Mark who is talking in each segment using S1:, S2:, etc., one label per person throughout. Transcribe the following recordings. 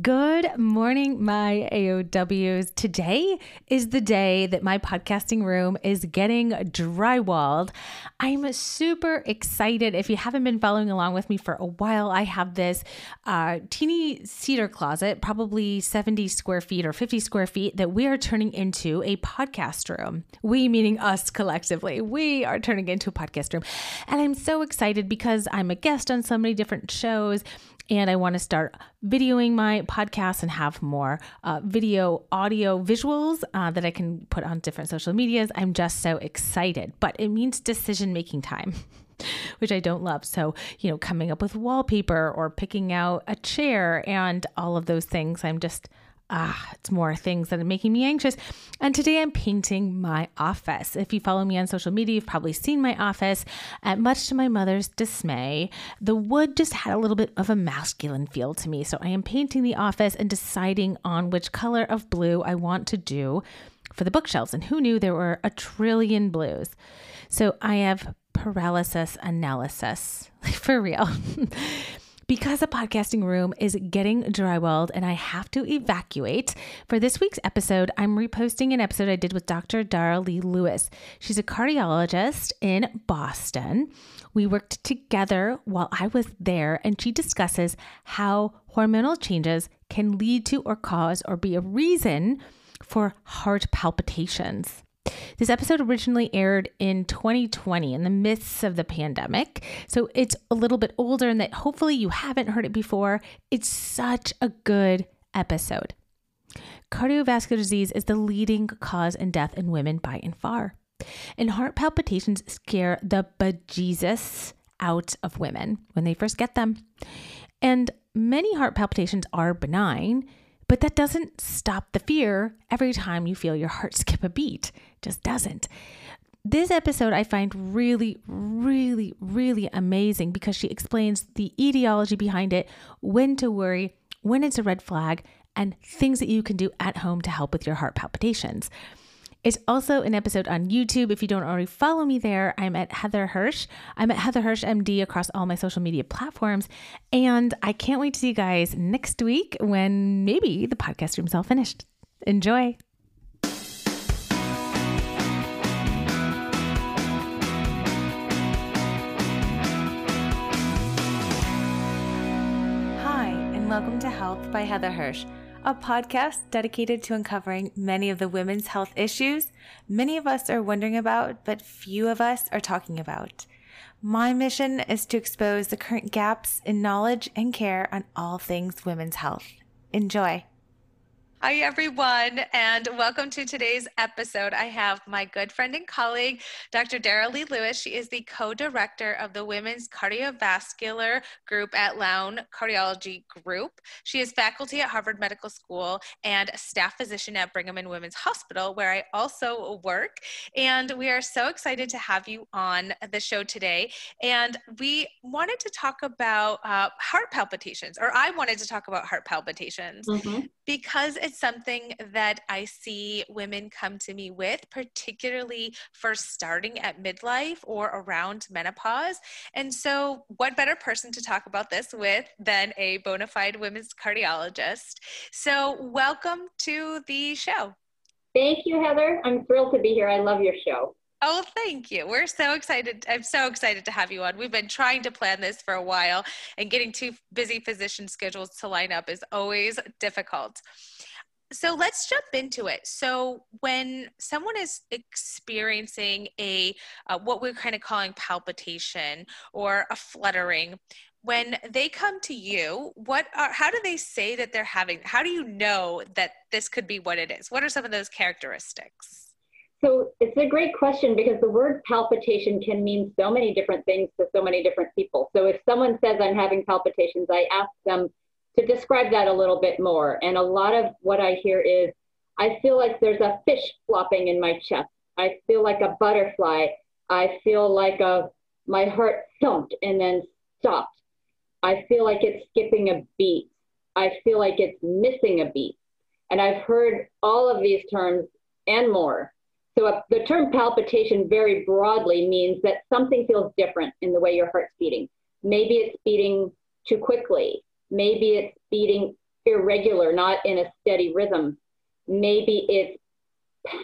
S1: Good morning, my AOWs. Today is the day that my podcasting room is getting drywalled. I'm super excited. If you haven't been following along with me for a while, I have this uh, teeny cedar closet, probably 70 square feet or 50 square feet, that we are turning into a podcast room. We, meaning us collectively, we are turning into a podcast room. And I'm so excited because I'm a guest on so many different shows and I want to start videoing my podcast and have more uh, video, audio, visuals uh, that I can put on different social medias. I'm just so excited, but it means decision making time. Which I don't love. So, you know, coming up with wallpaper or picking out a chair and all of those things, I'm just ah, it's more things that are making me anxious. And today I'm painting my office. If you follow me on social media, you've probably seen my office. And much to my mother's dismay, the wood just had a little bit of a masculine feel to me. So I am painting the office and deciding on which color of blue I want to do for the bookshelves. And who knew there were a trillion blues? So I have paralysis analysis, for real. Because the podcasting room is getting drywalled and I have to evacuate, for this week's episode, I'm reposting an episode I did with Dr. Dara Lee Lewis. She's a cardiologist in Boston. We worked together while I was there, and she discusses how hormonal changes can lead to or cause or be a reason for heart palpitations. This episode originally aired in 2020 in the midst of the pandemic. So it's a little bit older and that hopefully you haven't heard it before. It's such a good episode. Cardiovascular disease is the leading cause in death in women by and far. And heart palpitations scare the bejesus out of women when they first get them. And many heart palpitations are benign but that doesn't stop the fear every time you feel your heart skip a beat. Just doesn't. This episode I find really, really, really amazing because she explains the etiology behind it, when to worry, when it's a red flag, and things that you can do at home to help with your heart palpitations. It's also an episode on YouTube. If you don't already follow me there, I'm at Heather Hirsch. I'm at Heather Hirsch MD across all my social media platforms. And I can't wait to see you guys next week when maybe the podcast room's all finished. Enjoy. And welcome to Health by Heather Hirsch a podcast dedicated to uncovering many of the women's health issues many of us are wondering about, but few of us are talking about. My mission is to expose the current gaps in knowledge and care on all things women's health. Enjoy. Hi, everyone, and welcome to today's episode. I have my good friend and colleague, Dr. Dara Lee Lewis. She is the co director of the Women's Cardiovascular Group at Lown Cardiology Group. She is faculty at Harvard Medical School and a staff physician at Brigham and Women's Hospital, where I also work. And we are so excited to have you on the show today. And we wanted to talk about uh, heart palpitations, or I wanted to talk about heart palpitations mm-hmm. because it's something that I see women come to me with, particularly for starting at midlife or around menopause. And so, what better person to talk about this with than a bona fide women's cardiologist? So, welcome to the show.
S2: Thank you, Heather. I'm thrilled to be here. I love your show.
S1: Oh, thank you. We're so excited. I'm so excited to have you on. We've been trying to plan this for a while, and getting two busy physician schedules to line up is always difficult so let's jump into it. So when someone is experiencing a uh, what we're kind of calling palpitation or a fluttering, when they come to you, what are how do they say that they're having? How do you know that this could be what it is? What are some of those characteristics?
S2: So it's a great question because the word palpitation can mean so many different things to so many different people. So if someone says I'm having palpitations, I ask them to describe that a little bit more. And a lot of what I hear is, I feel like there's a fish flopping in my chest. I feel like a butterfly. I feel like a my heart thumped and then stopped. I feel like it's skipping a beat. I feel like it's missing a beat. And I've heard all of these terms and more. So the term palpitation very broadly means that something feels different in the way your heart's beating. Maybe it's beating too quickly maybe it's beating irregular, not in a steady rhythm. Maybe it's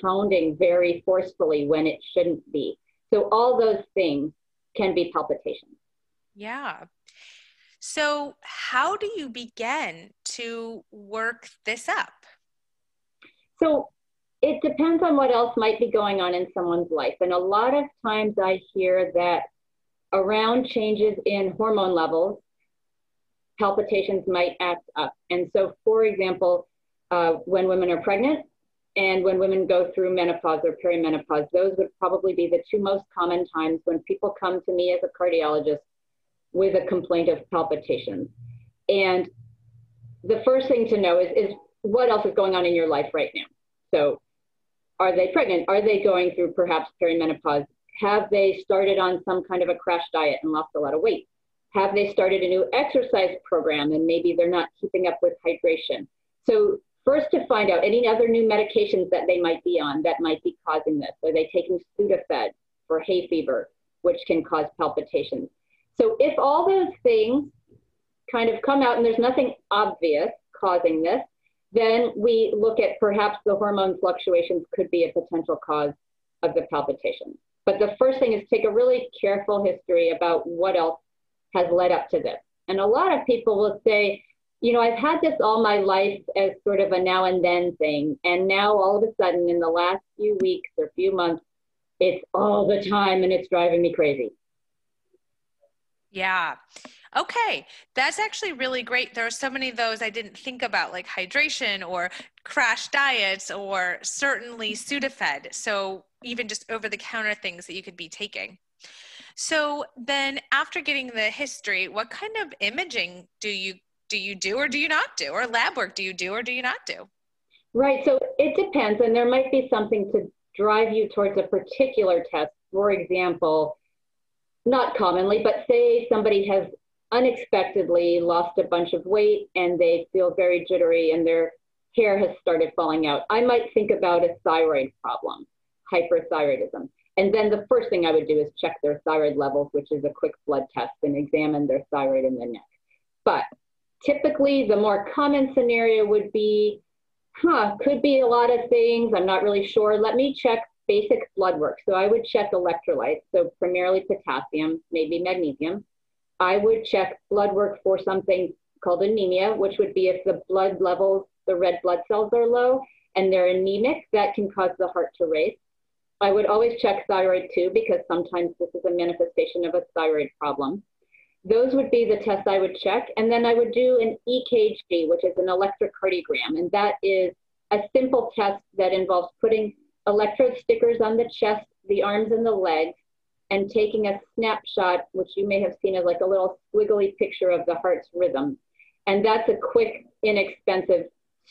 S2: pounding very forcefully when it shouldn't be. So all those things can be palpitations.
S1: Yeah. So, how do you begin to work this up?
S2: So, it depends on what else might be going on in someone's life. And a lot of times I hear that around changes in hormone levels, palpitations might act up. And so, for example, uh, when women are pregnant and when women go through menopause or perimenopause, those would probably be the two most common times when people come to me as a cardiologist with a complaint of palpitations. And the first thing to know is, is what else is going on in your life right now? So, are they pregnant? Are they going through perhaps perimenopause? Have they started on some kind of a crash diet and lost a lot of weight? Have they started a new exercise program and maybe they're not keeping up with hydration? So, first to find out any other new medications that they might be on that might be causing this. Are they taking Sudafed for hay fever, which can cause palpitations? So, if all those things kind of come out and there's nothing obvious causing this, then we look at perhaps the hormone fluctuations could be a potential cause of the palpitations. But the first thing is take a really careful history about what else has led up to this. And a lot of people will say, you know, I've had this all my life as sort of a now and then thing. And now all of a sudden, in the last few weeks or few months, it's all the time and it's driving me crazy.
S1: Yeah. Okay, that's actually really great. There are so many of those I didn't think about, like hydration or crash diets, or certainly Sudafed. So, even just over the counter things that you could be taking. So, then after getting the history, what kind of imaging do you do you do or do you not do, or lab work do you do or do you not do?
S2: Right. So it depends, and there might be something to drive you towards a particular test. For example, not commonly, but say somebody has unexpectedly lost a bunch of weight and they feel very jittery and their hair has started falling out. I might think about a thyroid problem, hyperthyroidism. And then the first thing I would do is check their thyroid levels, which is a quick blood test and examine their thyroid in the neck. But typically, the more common scenario would be, huh, could be a lot of things. I'm not really sure. Let me check basic blood work. So I would check electrolytes, so primarily potassium, maybe magnesium. I would check blood work for something called anemia, which would be if the blood levels, the red blood cells are low and they're anemic, that can cause the heart to race. I would always check thyroid too, because sometimes this is a manifestation of a thyroid problem. Those would be the tests I would check. And then I would do an EKG, which is an electrocardiogram. And that is a simple test that involves putting electrode stickers on the chest, the arms, and the legs, and taking a snapshot, which you may have seen as like a little squiggly picture of the heart's rhythm. And that's a quick, inexpensive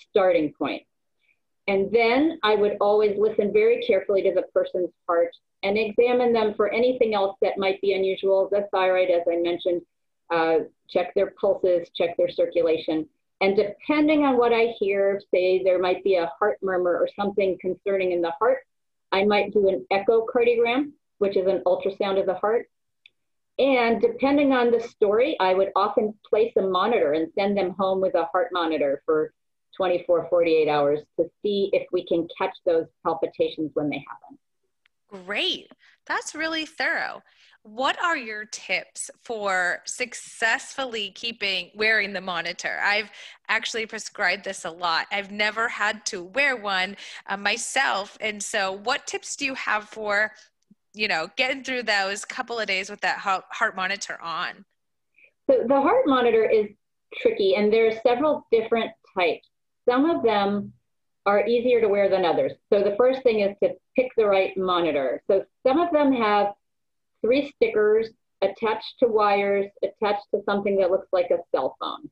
S2: starting point. And then I would always listen very carefully to the person's heart and examine them for anything else that might be unusual. The thyroid, as I mentioned, uh, check their pulses, check their circulation. And depending on what I hear, say there might be a heart murmur or something concerning in the heart, I might do an echocardiogram which is an ultrasound of the heart. And depending on the story, I would often place a monitor and send them home with a heart monitor for 24, 48 hours to see if we can catch those palpitations when they happen.
S1: Great. That's really thorough. What are your tips for successfully keeping wearing the monitor? I've actually prescribed this a lot. I've never had to wear one uh, myself. And so, what tips do you have for you know, getting through those couple of days with that heart monitor on?
S2: So the heart monitor is tricky, and there are several different types. Some of them are easier to wear than others. So the first thing is to pick the right monitor. So some of them have three stickers attached to wires, attached to something that looks like a cell phone.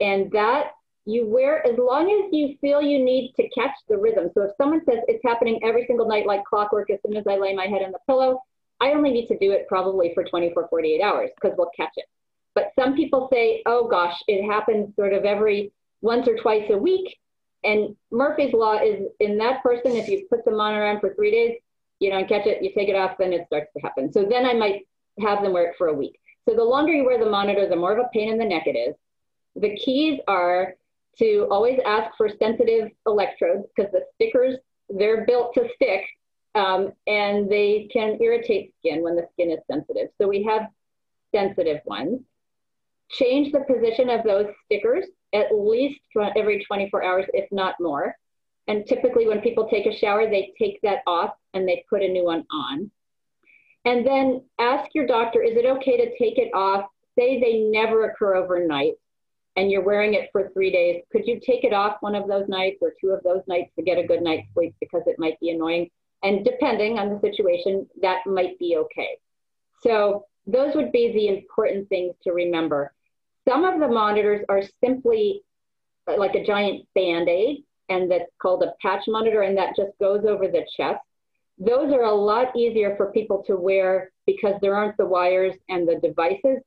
S2: And that you wear as long as you feel you need to catch the rhythm. So if someone says it's happening every single night like clockwork as soon as I lay my head on the pillow, I only need to do it probably for 24, 48 hours because we'll catch it. But some people say, oh gosh, it happens sort of every once or twice a week. And Murphy's Law is in that person, if you put them on around for three days, you don't catch it, you take it off, then it starts to happen. So then I might have them wear it for a week. So the longer you wear the monitor, the more of a pain in the neck it is. The keys are to always ask for sensitive electrodes because the stickers, they're built to stick um, and they can irritate skin when the skin is sensitive. So we have sensitive ones. Change the position of those stickers at least every 24 hours, if not more. And typically, when people take a shower, they take that off and they put a new one on. And then ask your doctor is it okay to take it off? Say they never occur overnight and you're wearing it for three days. Could you take it off one of those nights or two of those nights to get a good night's sleep because it might be annoying? And depending on the situation, that might be okay. So, those would be the important things to remember. Some of the monitors are simply uh, like a giant band aid and that's called a patch monitor, and that just goes over the chest. Those are a lot easier for people to wear because there aren't the wires and the devices,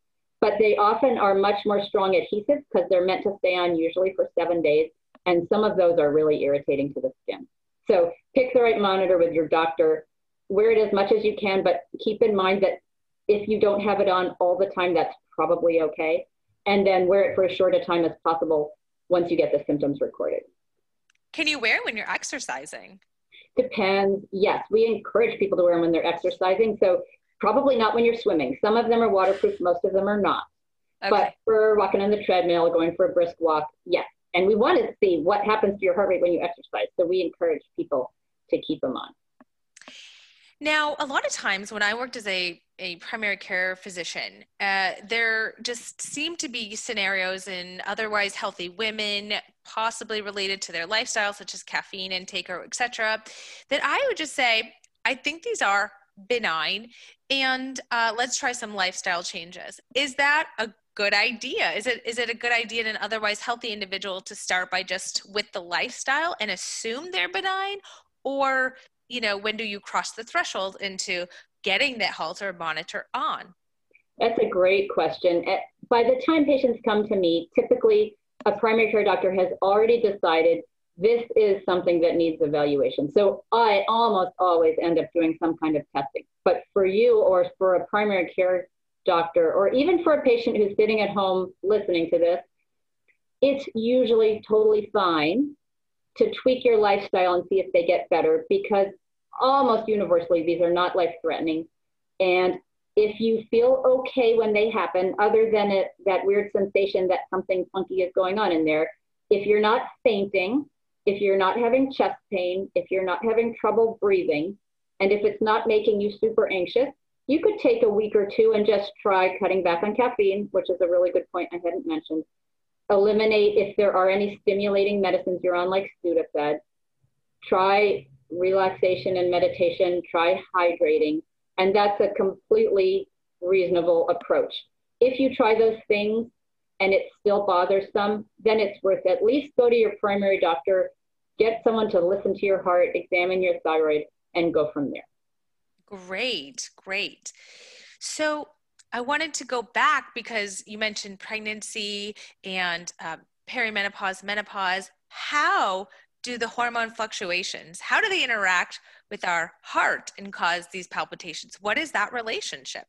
S2: but they often are much more strong adhesives because they're meant to stay on usually for seven days. And some of those are really irritating to the skin. So pick the right monitor with your doctor, wear it as much as you can, but keep in mind that if you don't have it on all the time, that's probably okay. And then wear it for as short a time as possible once you get the symptoms recorded.
S1: Can you wear it when you're exercising?
S2: Depends. Yes, we encourage people to wear them when they're exercising. So probably not when you're swimming. Some of them are waterproof, most of them are not. Okay. But for walking on the treadmill, going for a brisk walk, yes. And we want to see what happens to your heart rate when you exercise. So we encourage people to keep them on.
S1: Now, a lot of times when I worked as a, a primary care physician, uh, there just seemed to be scenarios in otherwise healthy women, possibly related to their lifestyle, such as caffeine intake or etc., that I would just say, I think these are benign and uh, let's try some lifestyle changes. Is that a good idea? Is it is it a good idea in an otherwise healthy individual to start by just with the lifestyle and assume they're benign, or you know, when do you cross the threshold into getting that Holter monitor on?
S2: That's a great question. Eh, by the time patients come to me, typically a primary care doctor has already decided this is something that needs evaluation. So I almost always end up doing some kind of testing. But for you or for a primary care doctor, or even for a patient who's sitting at home listening to this, it's usually totally fine to tweak your lifestyle and see if they get better because almost universally, these are not life threatening. And if you feel okay when they happen, other than it, that weird sensation that something funky is going on in there, if you're not fainting, if you're not having chest pain, if you're not having trouble breathing, and if it's not making you super anxious, you could take a week or two and just try cutting back on caffeine, which is a really good point I hadn't mentioned. Eliminate if there are any stimulating medicines you're on, like Sudafed. Try relaxation and meditation, try hydrating. And that's a completely reasonable approach. If you try those things and it still bothers them, then it's worth at least go to your primary doctor, get someone to listen to your heart, examine your thyroid, and go from there.
S1: Great, great. So I wanted to go back because you mentioned pregnancy and uh, perimenopause, menopause. How do the hormone fluctuations. How do they interact with our heart and cause these palpitations? What is that relationship?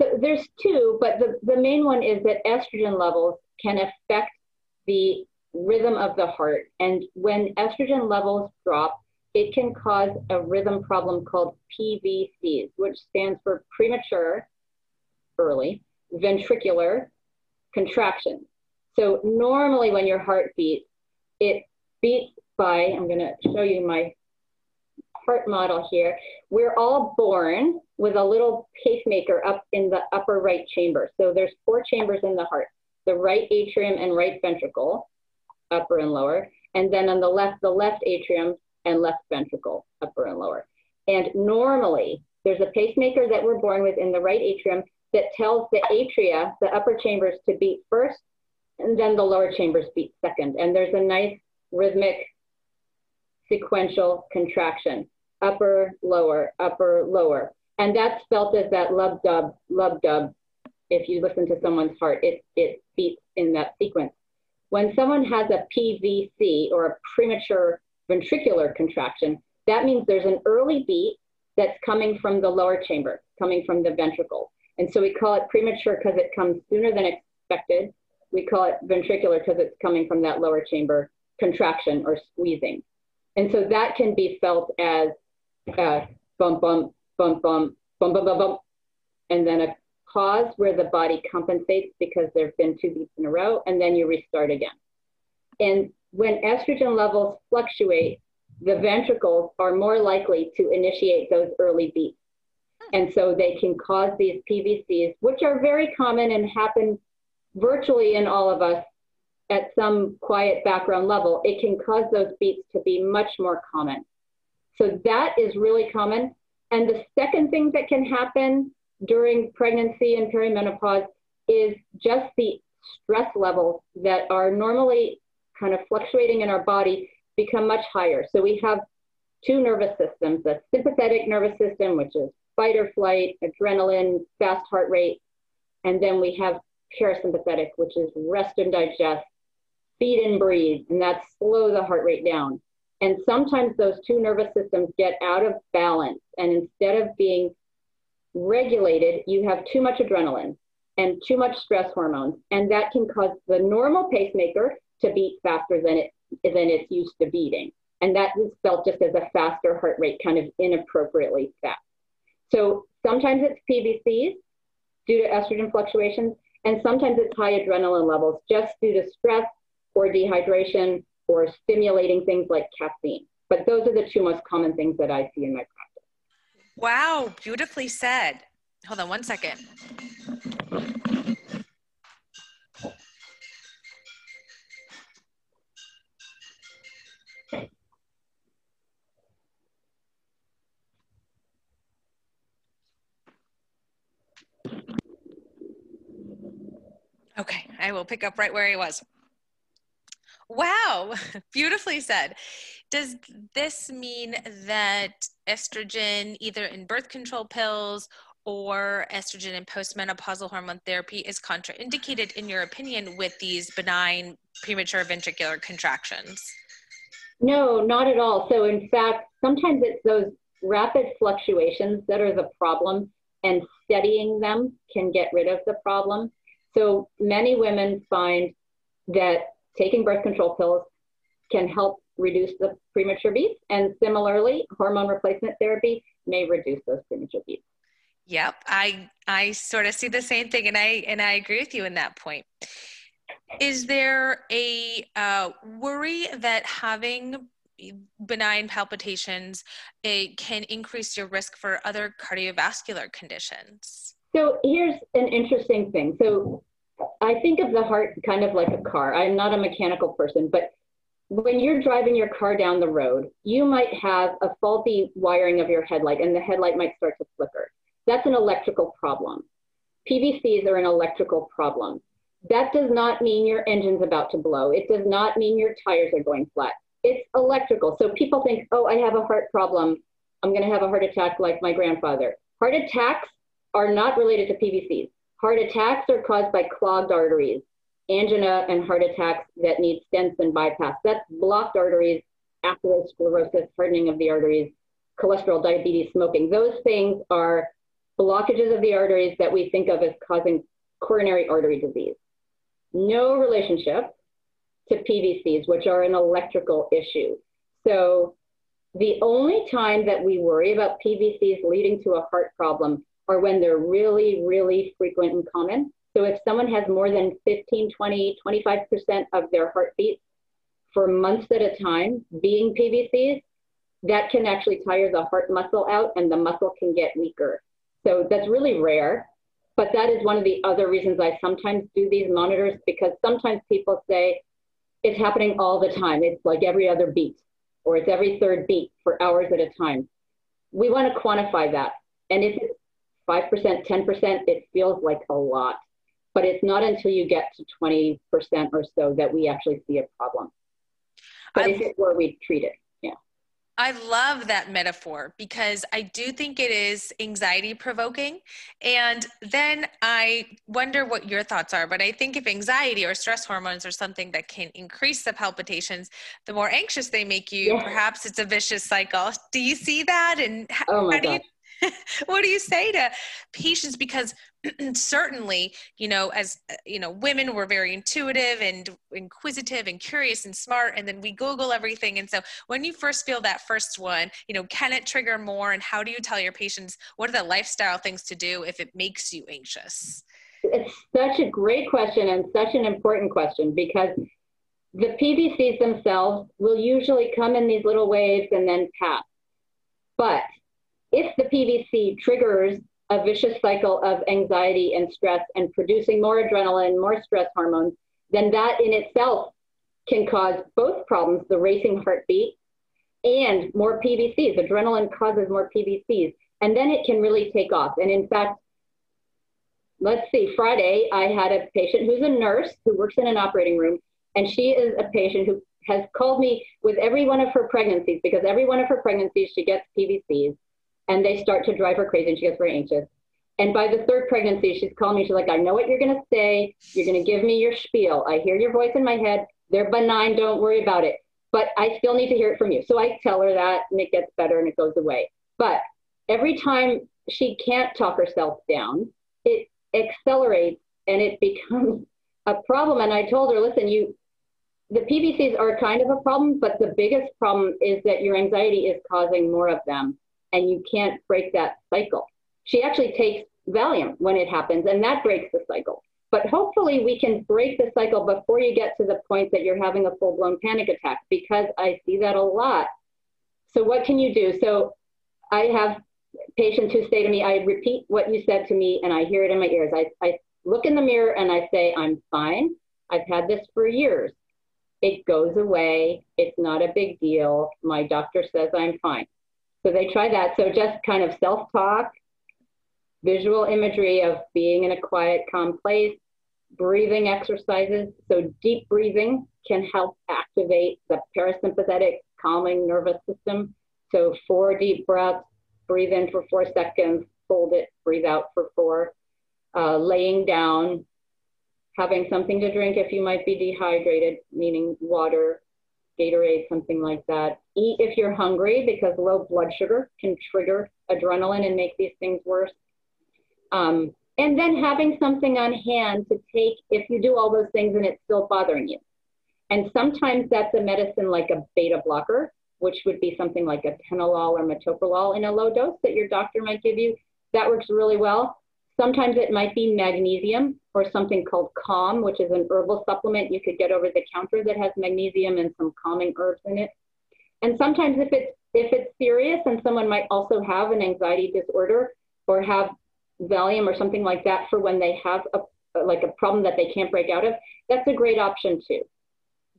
S2: So there's two but the, the main one is that estrogen levels can affect the rhythm of the heart. And when estrogen levels drop it can cause a rhythm problem called pvcs which stands for premature early ventricular contraction. So normally when your heart beats it beats by, I'm going to show you my heart model here. We're all born with a little pacemaker up in the upper right chamber. So there's four chambers in the heart, the right atrium and right ventricle, upper and lower. And then on the left, the left atrium and left ventricle, upper and lower. And normally there's a pacemaker that we're born with in the right atrium that tells the atria, the upper chambers to beat first, and then the lower chambers beat second. And there's a nice rhythmic sequential contraction, upper, lower, upper, lower. And that's felt as that lub dub, lub dub. If you listen to someone's heart, it, it beats in that sequence. When someone has a PVC or a premature ventricular contraction, that means there's an early beat that's coming from the lower chamber, coming from the ventricle. And so we call it premature because it comes sooner than expected. we call it ventricular because it's coming from that lower chamber contraction or squeezing. And so that can be felt as uh, bump, bump, bump, bump, bump, bump, bump, bump, and then a pause where the body compensates because there have been two beats in a row, and then you restart again. And when estrogen levels fluctuate, the ventricles are more likely to initiate those early beats. And so they can cause these PVCs, which are very common and happen virtually in all of us at some quiet background level. It can cause those beats to be much more common. So that is really common. And the second thing that can happen during pregnancy and perimenopause is just the stress levels that are normally kind of fluctuating in our body become much higher. So we have two nervous systems, the sympathetic nervous system, which is fight or flight, adrenaline, fast heart rate. And then we have parasympathetic, which is rest and digest, feed and breathe, and that slow the heart rate down. And sometimes those two nervous systems get out of balance. And instead of being regulated, you have too much adrenaline and too much stress hormones. And that can cause the normal pacemaker to beat faster than it than it's used to beating. And that is felt just as a faster heart rate, kind of inappropriately fast. So sometimes it's PVCs due to estrogen fluctuations, and sometimes it's high adrenaline levels just due to stress or dehydration or stimulating things like caffeine. But those are the two most common things that I see in my practice.
S1: Wow, beautifully said. Hold on one second. Okay, I will pick up right where he was. Wow, beautifully said. Does this mean that estrogen, either in birth control pills or estrogen in postmenopausal hormone therapy, is contraindicated, in your opinion, with these benign premature ventricular contractions?
S2: No, not at all. So, in fact, sometimes it's those rapid fluctuations that are the problem, and studying them can get rid of the problem. So many women find that taking birth control pills can help reduce the premature beats. And similarly, hormone replacement therapy may reduce those premature beats.
S1: Yep, I I sort of see the same thing, and I and I agree with you in that point. Is there a uh, worry that having benign palpitations it can increase your risk for other cardiovascular conditions?
S2: So here's an interesting thing. So I think of the heart kind of like a car. I'm not a mechanical person, but when you're driving your car down the road, you might have a faulty wiring of your headlight and the headlight might start to flicker. That's an electrical problem. PVCs are an electrical problem. That does not mean your engine's about to blow. It does not mean your tires are going flat. It's electrical. So people think, oh, I have a heart problem. I'm going to have a heart attack like my grandfather. Heart attacks are not related to PVCs. Heart attacks are caused by clogged arteries, angina and heart attacks that need stents and bypass. That's blocked arteries, atherosclerosis, hardening of the arteries, cholesterol, diabetes, smoking. Those things are blockages of the arteries that we think of as causing coronary artery disease. No relationship to PVCs, which are an electrical issue. So the only time that we worry about PVCs leading to a heart problem or when they're really, really frequent and common. So if someone has more than 15, 20, 25% of their heartbeats for months at a time being PVCs, that can actually tire the heart muscle out and the muscle can get weaker. So that's really rare. But that is one of the other reasons I sometimes do these monitors because sometimes people say it's happening all the time. It's like every other beat or it's every third beat for hours at a time. We want to quantify that. And if it's 5%, 10%, it feels like a lot. But it's not until you get to 20% or so that we actually see a problem. But I, if it were, we'd treat it. Yeah.
S1: I love that metaphor because I do think it is anxiety provoking. And then I wonder what your thoughts are. But I think if anxiety or stress hormones are something that can increase the palpitations, the more anxious they make you, yeah. perhaps it's a vicious cycle. Do you see that? And
S2: oh
S1: how
S2: do
S1: you what do you say to patients? Because certainly you know as uh, you know women were very intuitive and inquisitive and curious and smart and then we google everything. And so when you first feel that first one you know can it trigger more? And how do you tell your patients what are the lifestyle things to do if it makes you anxious?
S2: It's such a great question and such an important question because the PVCs themselves will usually come in these little waves and then pass. But if the PVC triggers a vicious cycle of anxiety and stress and producing more adrenaline, more stress hormones, then that in itself can cause both problems the racing heartbeat and more PVCs. Adrenaline causes more PVCs, and then it can really take off. And in fact, let's see, Friday, I had a patient who's a nurse who works in an operating room, and she is a patient who has called me with every one of her pregnancies because every one of her pregnancies she gets PVCs and they start to drive her crazy and she gets very anxious. And by the third pregnancy, she's calling me. She's like, I know what you're going to say. You're going to give me your spiel. I hear your voice in my head. They're benign. Don't worry about it. But I still need to hear it from you. So I tell her that and it gets better and it goes away. But every time she can't talk herself down, it accelerates and it becomes a problem. And I told her, listen, you, the PVCs are kind of a problem, but the biggest problem is that your anxiety is causing more of them and you can't break that cycle. She actually takes Valium when it happens, and that breaks the cycle. But hopefully, we can break the cycle before you get to the point that you're having a full blown panic attack because I see that a lot. So, what can you do? So, I have patients who say to me, I repeat what you said to me and I hear it in my ears. I, I look in the mirror and I say, I'm fine. I've had this for years. It goes away. It's not a big deal. My doctor says I'm fine. So they try that. So just kind of self talk, visual imagery of being in a quiet, calm place, breathing exercises. So deep breathing can help activate the parasympathetic calming nervous system. So four deep breaths, breathe in for four seconds, hold it, breathe out for four. Uh, laying down, having something to drink if you might be dehydrated, meaning water, Gatorade, something like that. Eat if you're hungry because low blood sugar can trigger adrenaline and make these things worse. Um, and then having something on hand to take if you do all those things and it's still bothering you. And sometimes that's a medicine like a beta blocker, which would be something like a tenolol or metoprolol in a low dose that your doctor might give you. That works really well. Sometimes it might be magnesium or something called Calm, which is an herbal supplement you could get over the counter that has magnesium and some calming herbs in it. And sometimes if it's if it's serious and someone might also have an anxiety disorder or have Valium or something like that for when they have a like a problem that they can't break out of, that's a great option too.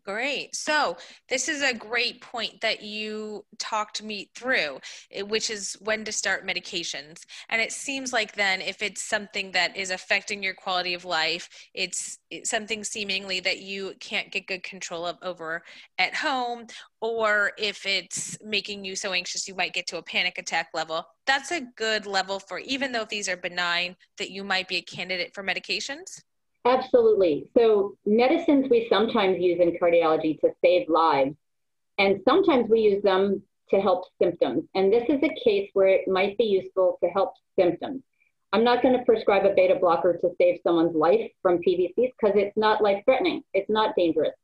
S1: Great. So, this is a great point that you talked me through, eh, which is when to start medications. And it seems like then, if it's something that is affecting your quality of life, it's, it's something seemingly that you can't get good control of over at home, or if it's making you so anxious you might get to a panic attack level, that's a good level for, even though these are benign, that you might be a candidate for medications.
S2: Absolutely. So, medicines we sometimes use in cardiology to save lives, and sometimes we use them to help symptoms. And this is a case where it might be useful to help symptoms. I'm not going to prescribe a beta blocker to save someone's life from PVCs because it's not life threatening, it's not dangerous,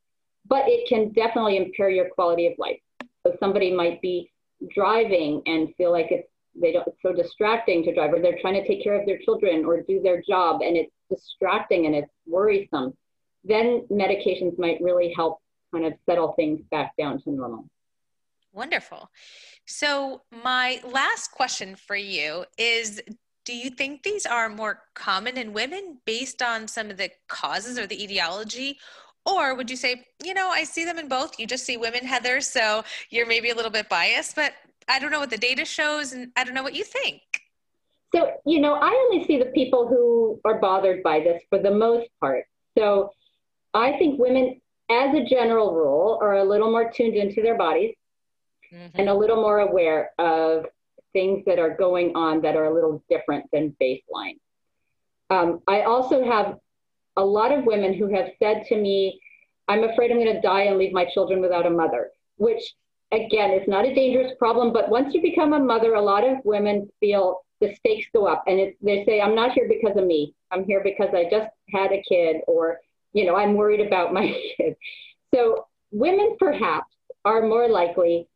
S2: but it can definitely impair your quality of life. So, somebody might be driving and feel like it's they don't it's so distracting to drive or they're trying to take care of their children or do their job and it's distracting and it's worrisome, then medications might really help kind of settle things back down to normal.
S1: Wonderful. So, my last question for you is Do you think these are more common in women based on some of the causes or the etiology? Or would you say, you know, I see them in both? You just see women, Heather, so you're maybe a little bit biased, but I don't know what the data shows and I don't know what you think.
S2: So, you know, I only see the people who are bothered by this for the most part. So I think women, as a general rule, are a little more tuned into their bodies mm-hmm. and a little more aware of things that are going on that are a little different than baseline. Um, I also have a lot of women who have said to me, I'm afraid I'm going to die and leave my children without a mother, which again, it's not a dangerous problem, but once you become a mother, a lot of women feel the stakes go up and it's, they say, I'm not here because of me. I'm here because I just had a kid or, you know, I'm worried about my kid. So women perhaps are more likely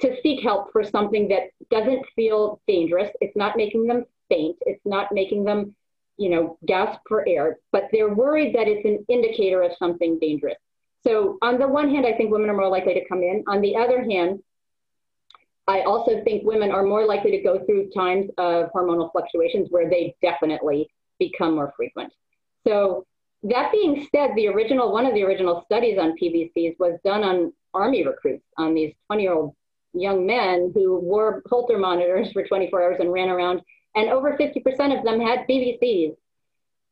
S2: to seek help for something that doesn't feel dangerous. It's not making them faint. It's not making them, you know, gasp for air, but they're worried that it's an indicator of something dangerous. So on the one hand, I think women are more likely to come in. On the other hand, I also think women are more likely to go through times of hormonal fluctuations where they definitely become more frequent. So that being said, the original one of the original studies on PVCs was done on army recruits, on these 20 year old young men who wore Holter monitors for 24 hours and ran around, and over 50% of them had PVCs.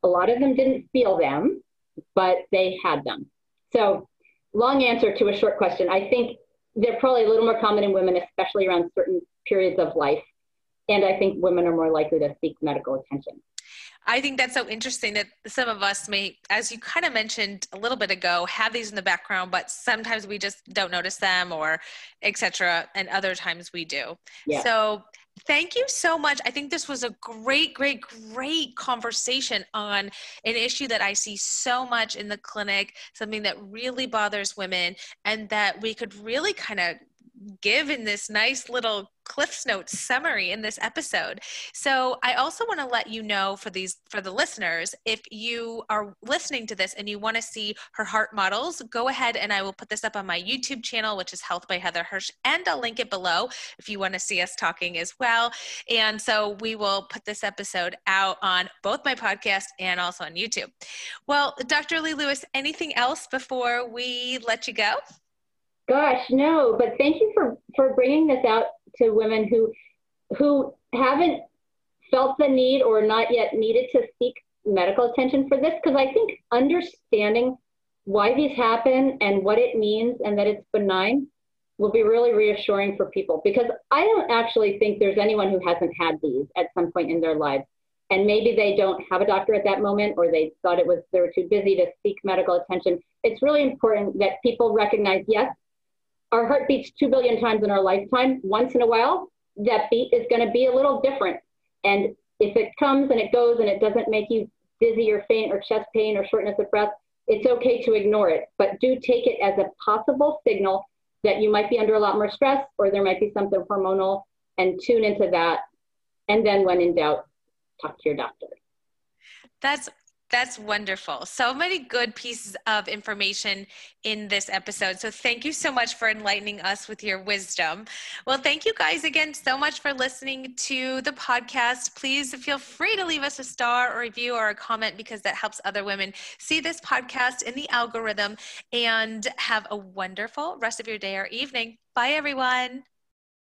S2: A lot of them didn't feel them, but they had them. So, long answer to a short question. I think they're probably a little more common in women, especially around certain periods of life. And I think women are more likely to seek medical attention.
S1: I think that's so interesting that some of us may, as you kind of mentioned a little bit ago, have these in the background, but sometimes we just don't notice them or etc. And other times we do. Yeah. So thank you so much. I think this was a great, great, great conversation on an issue that I see so much in the clinic, something that really bothers women, and that we could really kind of give in this nice little cliffs notes summary in this episode. So i also want to let you know for these for the listeners if you are listening to this and you want to see her heart models go ahead and i will put this up on my youtube channel which is health by heather hirsch and i'll link it below if you want to see us talking as well. And so we will put this episode out on both my podcast and also on youtube. Well dr lee lewis anything else before we let you go
S2: Gosh, no, but thank you for for bringing this out to women who who haven't felt the need or not yet needed to seek medical attention for this because I think understanding why these happen and what it means and that it's benign will be really reassuring for people because I don't actually think there's anyone who hasn't had these at some point in their lives. And maybe they don't have a doctor at that moment or they thought it was they were too busy to seek medical attention. It's really important that people recognize yes, our heart beats 2 billion times in our lifetime. Once in a while, that beat is going to be a little different. And if it comes and it goes and it doesn't make you dizzy or faint or chest pain or shortness of breath, it's okay to ignore it. But do take it as a possible signal that you might be under a lot more stress or there might be something hormonal and tune into that. And then, when in doubt, talk to your doctor.
S1: That's that's wonderful. So many good pieces of information in this episode. So thank you so much for enlightening us with your wisdom. Well, thank you guys again so much for listening to the podcast. Please feel free to leave us a star or review or a comment because that helps other women see this podcast in the algorithm and have a wonderful rest of your day or evening. Bye, everyone.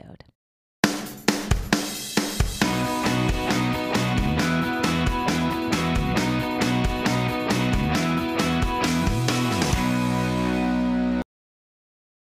S3: episode.